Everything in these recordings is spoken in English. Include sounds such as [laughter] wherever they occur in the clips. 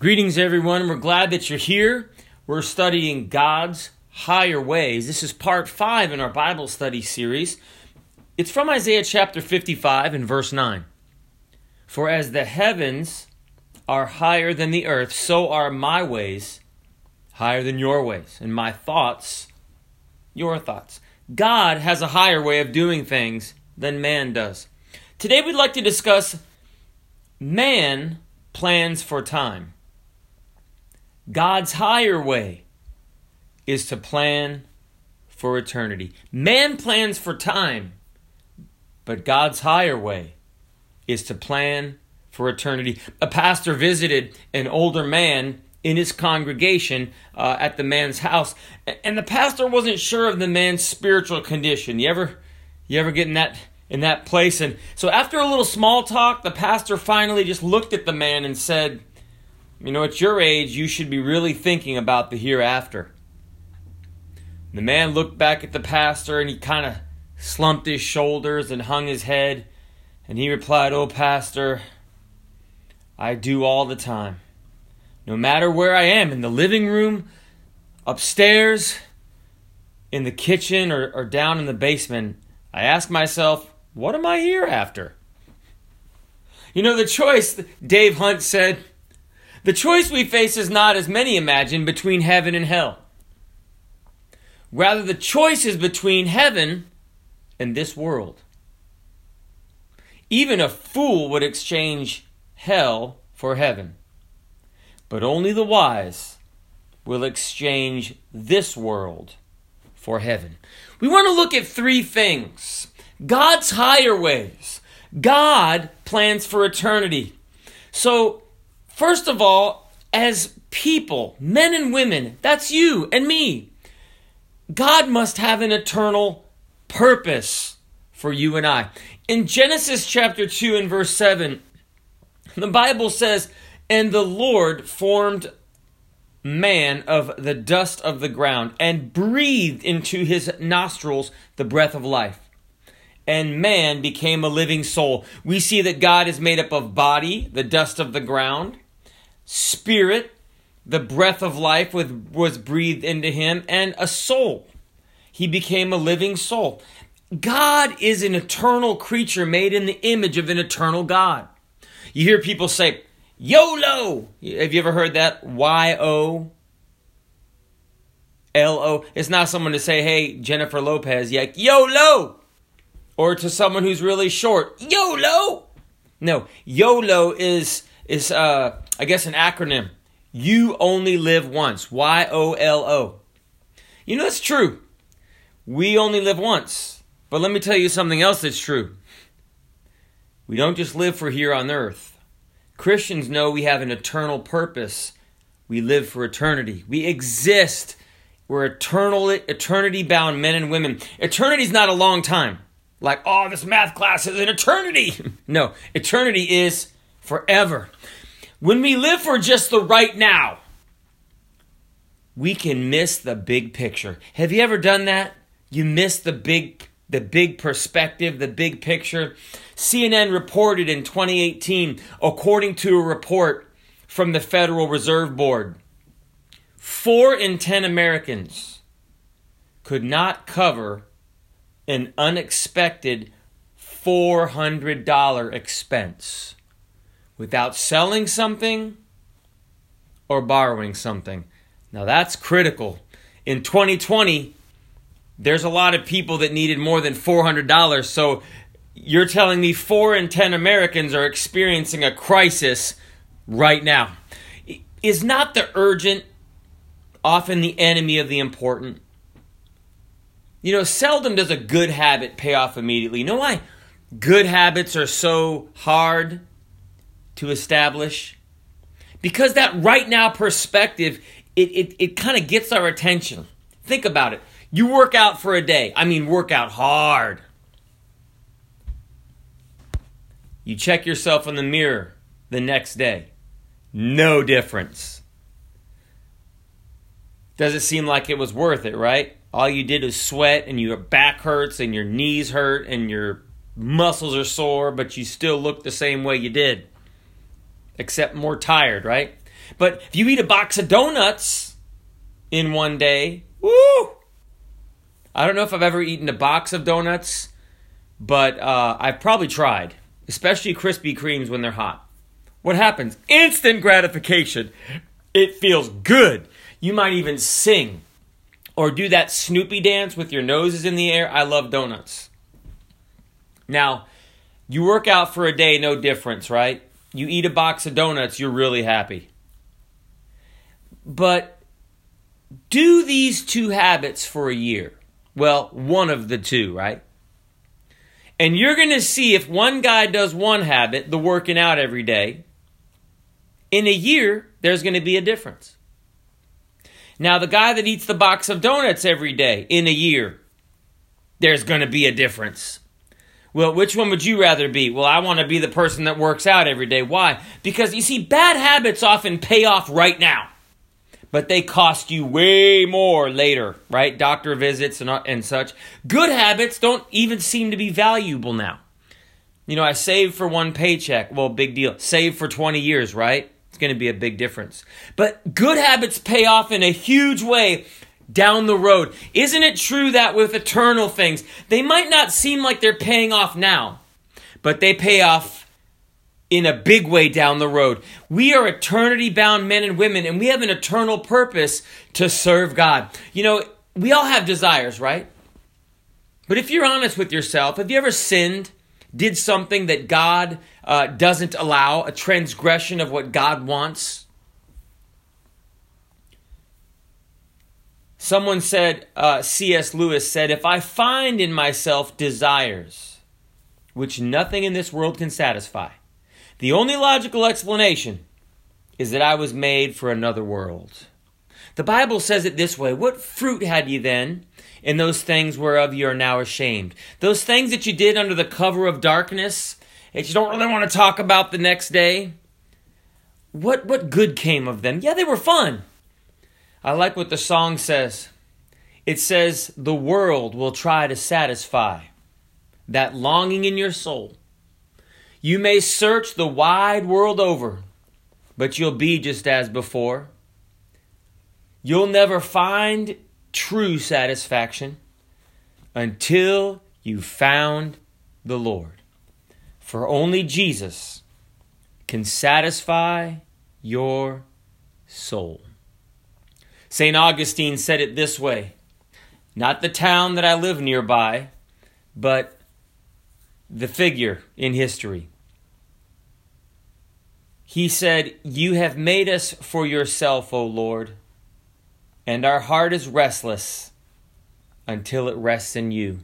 Greetings, everyone. We're glad that you're here. We're studying God's higher ways. This is part five in our Bible study series. It's from Isaiah chapter 55 and verse 9. For as the heavens are higher than the earth, so are my ways higher than your ways, and my thoughts your thoughts. God has a higher way of doing things than man does. Today we'd like to discuss man plans for time. God's higher way is to plan for eternity. Man plans for time, but God's higher way is to plan for eternity. A pastor visited an older man in his congregation uh, at the man's house, and the pastor wasn't sure of the man's spiritual condition. You ever, you ever get in that in that place? And so after a little small talk, the pastor finally just looked at the man and said, "You know, at your age, you should be really thinking about the hereafter." The man looked back at the pastor and he kind of slumped his shoulders and hung his head, and he replied, "Oh, pastor, I do all the time." no matter where I am in the living room, upstairs, in the kitchen, or, or down in the basement, I ask myself, what am I here after? You know, the choice, Dave Hunt said, the choice we face is not, as many imagine, between heaven and hell. Rather, the choice is between heaven and this world. Even a fool would exchange hell for heaven but only the wise will exchange this world for heaven. We want to look at three things God's higher ways. God plans for eternity. So, first of all, as people, men and women, that's you and me, God must have an eternal purpose for you and I. In Genesis chapter 2 and verse 7, the Bible says, and the Lord formed man of the dust of the ground and breathed into his nostrils the breath of life. And man became a living soul. We see that God is made up of body, the dust of the ground, spirit, the breath of life was breathed into him, and a soul. He became a living soul. God is an eternal creature made in the image of an eternal God. You hear people say, YOLO! Have you ever heard that? Y O L O. It's not someone to say, hey, Jennifer Lopez, like, YOLO! Or to someone who's really short, YOLO! No, YOLO is, is uh, I guess, an acronym. You only live once. Y O L O. You know, it's true. We only live once. But let me tell you something else that's true. We don't just live for here on earth. Christians know we have an eternal purpose. We live for eternity. We exist. We're eternal, eternity bound men and women. Eternity is not a long time. Like, oh, this math class is an eternity. [laughs] no, eternity is forever. When we live for just the right now, we can miss the big picture. Have you ever done that? You miss the big the big perspective, the big picture. CNN reported in 2018, according to a report from the Federal Reserve Board, four in 10 Americans could not cover an unexpected $400 expense without selling something or borrowing something. Now that's critical. In 2020, there's a lot of people that needed more than $400. So you're telling me 4 in 10 Americans are experiencing a crisis right now. Is not the urgent often the enemy of the important? You know, seldom does a good habit pay off immediately. You know why good habits are so hard to establish? Because that right now perspective, it, it, it kind of gets our attention. Think about it. You work out for a day. I mean, work out hard. You check yourself in the mirror the next day. No difference. Does it seem like it was worth it, right? All you did is sweat and your back hurts and your knees hurt and your muscles are sore, but you still look the same way you did, except more tired, right? But if you eat a box of donuts in one day, woo! I don't know if I've ever eaten a box of donuts, but uh, I've probably tried, especially Krispy Kremes when they're hot. What happens? Instant gratification. It feels good. You might even sing or do that Snoopy dance with your noses in the air. I love donuts. Now, you work out for a day, no difference, right? You eat a box of donuts, you're really happy. But do these two habits for a year. Well, one of the two, right? And you're going to see if one guy does one habit, the working out every day, in a year, there's going to be a difference. Now, the guy that eats the box of donuts every day, in a year, there's going to be a difference. Well, which one would you rather be? Well, I want to be the person that works out every day. Why? Because you see, bad habits often pay off right now, but they cost you way more later, right? Doctor visits and, uh, and such. Good habits don't even seem to be valuable now. You know, I saved for one paycheck. Well, big deal. Save for 20 years, right? It's going to be a big difference. But good habits pay off in a huge way down the road. Isn't it true that with eternal things, they might not seem like they're paying off now, but they pay off in a big way down the road. We are eternity bound men and women, and we have an eternal purpose to serve God. You know, we all have desires, right? But if you're honest with yourself, have you ever sinned? Did something that God uh, doesn't allow, a transgression of what God wants. Someone said, uh, C.S. Lewis said, If I find in myself desires which nothing in this world can satisfy, the only logical explanation is that I was made for another world. The Bible says it this way What fruit had ye then in those things whereof ye are now ashamed? Those things that you did under the cover of darkness, that you don't really want to talk about the next day. What what good came of them? Yeah, they were fun. I like what the song says. It says the world will try to satisfy that longing in your soul. You may search the wide world over, but you'll be just as before. You'll never find true satisfaction until you found the Lord. For only Jesus can satisfy your soul. St. Augustine said it this way not the town that I live nearby, but the figure in history. He said, You have made us for yourself, O Lord, and our heart is restless until it rests in you.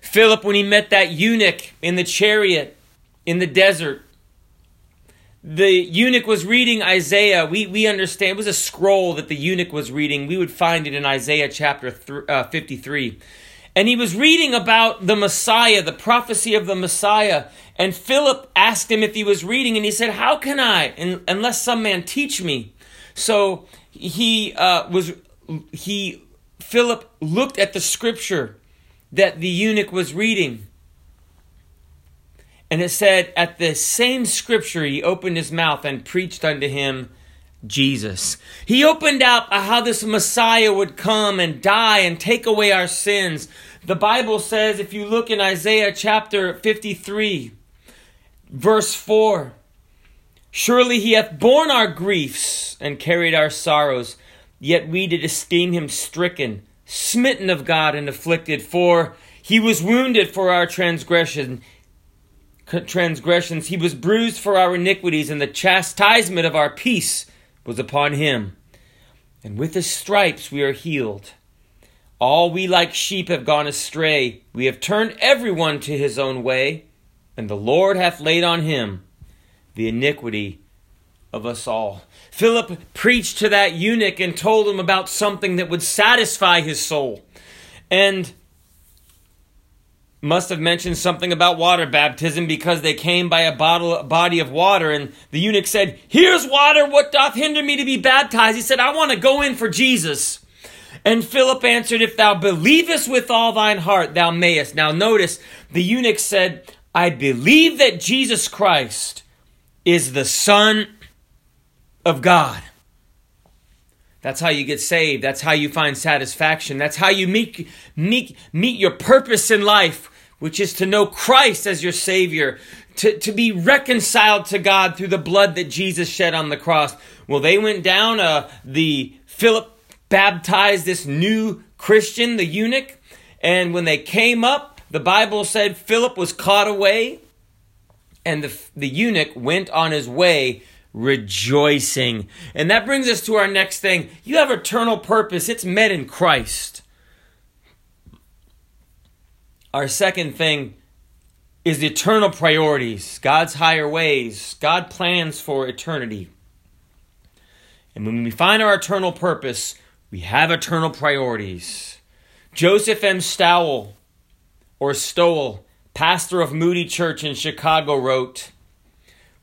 Philip, when he met that eunuch in the chariot in the desert, the eunuch was reading Isaiah. We, we understand it was a scroll that the eunuch was reading. We would find it in Isaiah chapter th- uh, 53. And he was reading about the Messiah, the prophecy of the Messiah. And Philip asked him if he was reading, and he said, How can I, unless some man teach me? So he uh, was, he, Philip looked at the scripture that the eunuch was reading. And it said, At the same scripture, he opened his mouth and preached unto him Jesus. He opened up how this Messiah would come and die and take away our sins. The Bible says, if you look in Isaiah chapter 53, verse 4, Surely he hath borne our griefs and carried our sorrows, yet we did esteem him stricken smitten of God and afflicted, for he was wounded for our transgression transgressions, he was bruised for our iniquities, and the chastisement of our peace was upon him. And with his stripes we are healed. All we like sheep have gone astray, we have turned every one to his own way, and the Lord hath laid on him the iniquity of us all. Philip preached to that eunuch and told him about something that would satisfy his soul. And must have mentioned something about water baptism because they came by a bottle, body of water, and the eunuch said, Here's water, what doth hinder me to be baptized? He said, I want to go in for Jesus. And Philip answered, If thou believest with all thine heart, thou mayest. Now notice, the eunuch said, I believe that Jesus Christ is the Son of God. That's how you get saved. That's how you find satisfaction. That's how you meet, meet, meet your purpose in life, which is to know Christ as your Savior, to, to be reconciled to God through the blood that Jesus shed on the cross. Well, they went down, uh, the Philip baptized this new Christian, the eunuch, and when they came up, the Bible said Philip was caught away, and the, the eunuch went on his way rejoicing. And that brings us to our next thing. You have eternal purpose, it's met in Christ. Our second thing is the eternal priorities, God's higher ways, God plans for eternity. And when we find our eternal purpose, we have eternal priorities. Joseph M. Stowell, or Stowell, pastor of Moody Church in Chicago, wrote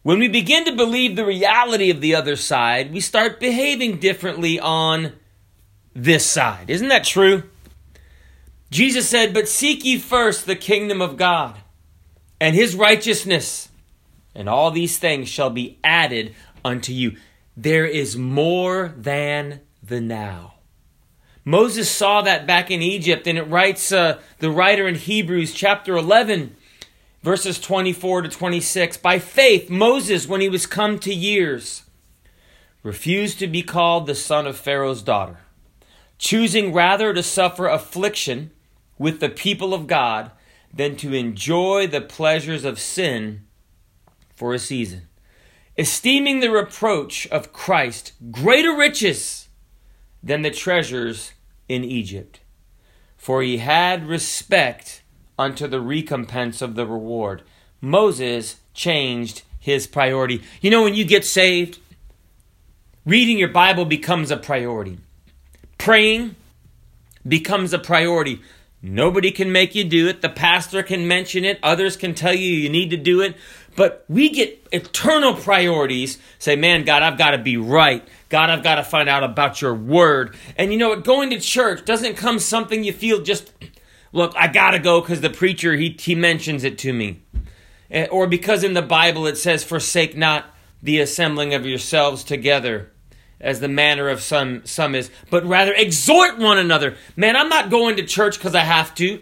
When we begin to believe the reality of the other side, we start behaving differently on this side. Isn't that true? Jesus said, But seek ye first the kingdom of God and his righteousness, and all these things shall be added unto you. There is more than the now. Moses saw that back in Egypt, and it writes uh, the writer in Hebrews chapter 11, verses 24 to 26. By faith, Moses, when he was come to years, refused to be called the son of Pharaoh's daughter, choosing rather to suffer affliction with the people of God than to enjoy the pleasures of sin for a season, esteeming the reproach of Christ greater riches than the treasures in Egypt. For he had respect unto the recompense of the reward. Moses changed his priority. You know, when you get saved, reading your Bible becomes a priority, praying becomes a priority. Nobody can make you do it. The pastor can mention it. Others can tell you you need to do it. But we get eternal priorities. Say, man, God, I've got to be right. God, I've got to find out about your word. And you know what? Going to church doesn't come something you feel just, look, I got to go because the preacher, he, he mentions it to me. Eh, or because in the Bible it says, forsake not the assembling of yourselves together as the manner of some some is, but rather exhort one another. Man, I'm not going to church because I have to.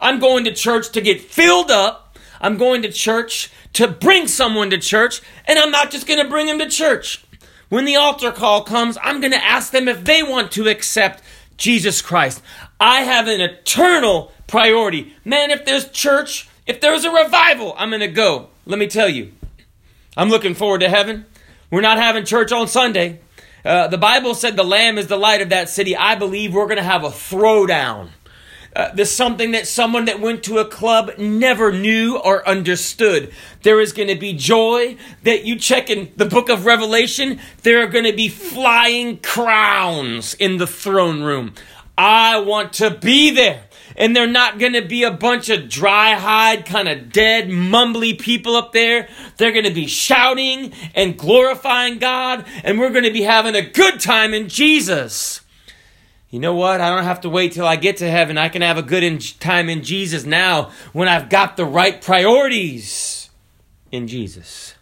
I'm going to church to get filled up. I'm going to church to bring someone to church, and I'm not just going to bring them to church. When the altar call comes, I'm going to ask them if they want to accept Jesus Christ. I have an eternal priority. Man, if there's church, if there's a revival, I'm going to go. Let me tell you, I'm looking forward to heaven. We're not having church on Sunday. Uh, the Bible said the Lamb is the light of that city. I believe we're going to have a throwdown. Uh, there's something that someone that went to a club never knew or understood. There is going to be joy that you check in the book of Revelation. There are going to be flying crowns in the throne room. I want to be there and they're not going to be a bunch of dry hide, kind of dead, mumbly people up there. They're going to be shouting and glorifying God, and we're going to be having a good time in Jesus. You know what? I don't have to wait till I get to heaven. I can have a good in- time in Jesus now when I've got the right priorities in Jesus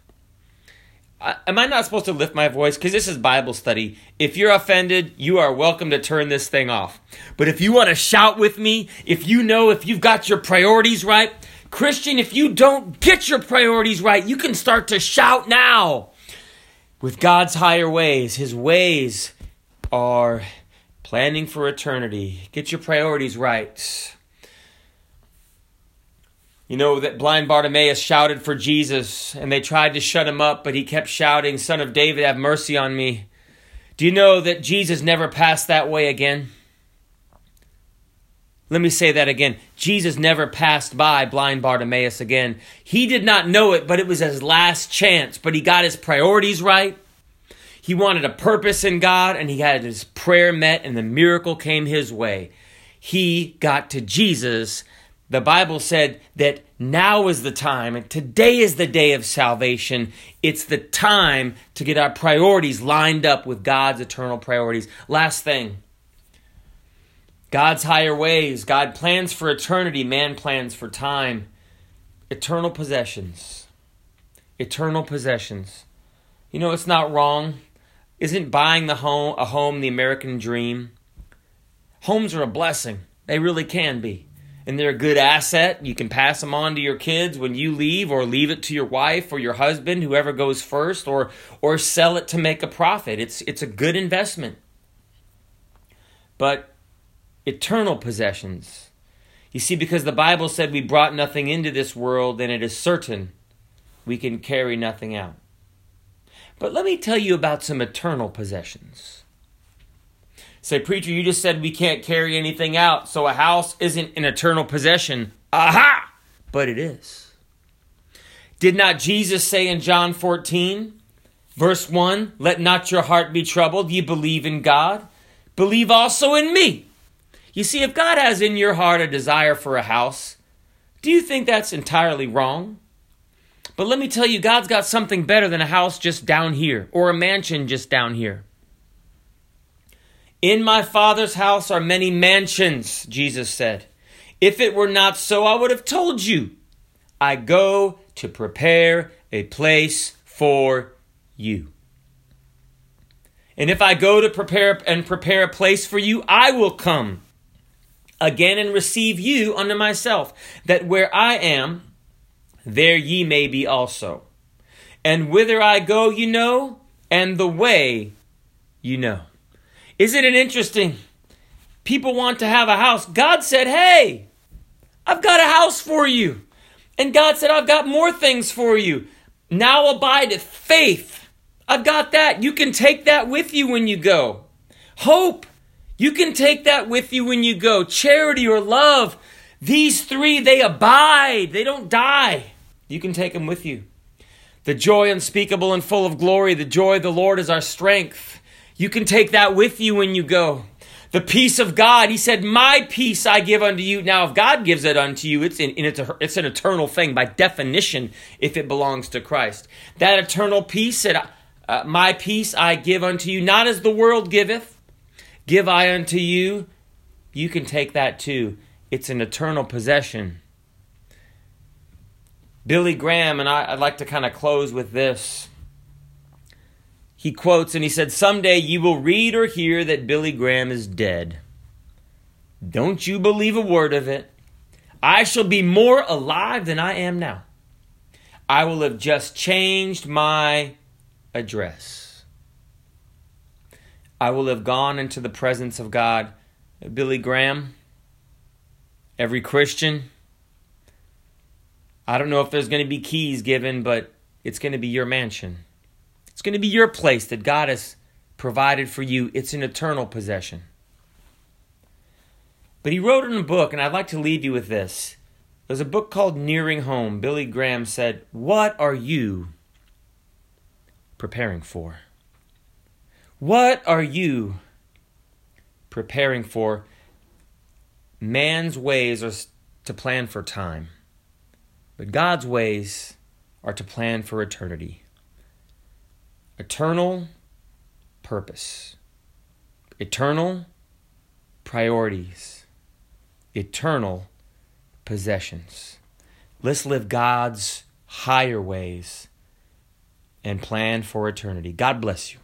am I not supposed to lift my voice? Because this is Bible study. If you're offended, you are welcome to turn this thing off. But if you want to shout with me, if you know if you've got your priorities right, Christian, if you don't get your priorities right, you can start to shout now. With God's higher ways, His ways are planning for eternity. Get your priorities right. You know that blind Bartimaeus shouted for Jesus and they tried to shut him up, but he kept shouting, Son of David, have mercy on me. Do you know that Jesus never passed that way again? Let me say that again. Jesus never passed by blind Bartimaeus again. He did not know it, but it was his last chance. But he got his priorities right. He wanted a purpose in God, and he had his prayer met, and the miracle came his way. He got to Jesus the Bible said that now is the time, and today is the day of salvation. It's the time to get our priorities lined up with God's eternal priorities. Last thing God's higher ways. God plans for eternity, man plans for time. Eternal possessions. Eternal possessions. You know, it's not wrong Isn't buying the home a home the American dream? Homes are a blessing. They really can be. And they're a good asset. You can pass them on to your kids when you leave or leave it to your wife or your husband, whoever goes first, or or sell it to make a profit. It's it's a good investment. But eternal possessions. You see, because the Bible said we brought nothing into this world, then it is certain we can carry nothing out. But let me tell you about some eternal possessions. Say, preacher, you just said we can't carry anything out, so a house isn't an eternal possession. Aha! But it is. Did not Jesus say in John 14, verse 1, Let not your heart be troubled, ye believe in God, believe also in me. You see, if God has in your heart a desire for a house, do you think that's entirely wrong? But let me tell you, God's got something better than a house just down here or a mansion just down here. In my Father's house are many mansions, Jesus said. If it were not so, I would have told you. I go to prepare a place for you. And if I go to prepare and prepare a place for you, I will come again and receive you unto myself, that where I am, there ye may be also. And whither I go, you know, and the way you know. Isn't it interesting? People want to have a house. God said, Hey, I've got a house for you. And God said, I've got more things for you. Now abideth faith. I've got that. You can take that with you when you go. Hope. You can take that with you when you go. Charity or love. These three, they abide. They don't die. You can take them with you. The joy unspeakable and full of glory, the joy of the Lord is our strength. You can take that with you when you go. The peace of God, he said, My peace I give unto you. Now, if God gives it unto you, it's, in, it's, a, it's an eternal thing by definition if it belongs to Christ. That eternal peace said, uh, My peace I give unto you, not as the world giveth, give I unto you. You can take that too. It's an eternal possession. Billy Graham, and I, would like to kind of close with this. He quotes and he said, Someday you will read or hear that Billy Graham is dead. Don't you believe a word of it. I shall be more alive than I am now. I will have just changed my address. I will have gone into the presence of God. Billy Graham, every Christian, I don't know if there's going to be keys given, but it's going to be your mansion. It's going to be your place that God has provided for you. It's an eternal possession. But he wrote in a book, and I'd like to leave you with this. There's a book called Nearing Home. Billy Graham said, What are you preparing for? What are you preparing for? Man's ways are to plan for time. But God's ways are to plan for eternity. Eternal purpose, eternal priorities, eternal possessions. Let's live God's higher ways and plan for eternity. God bless you.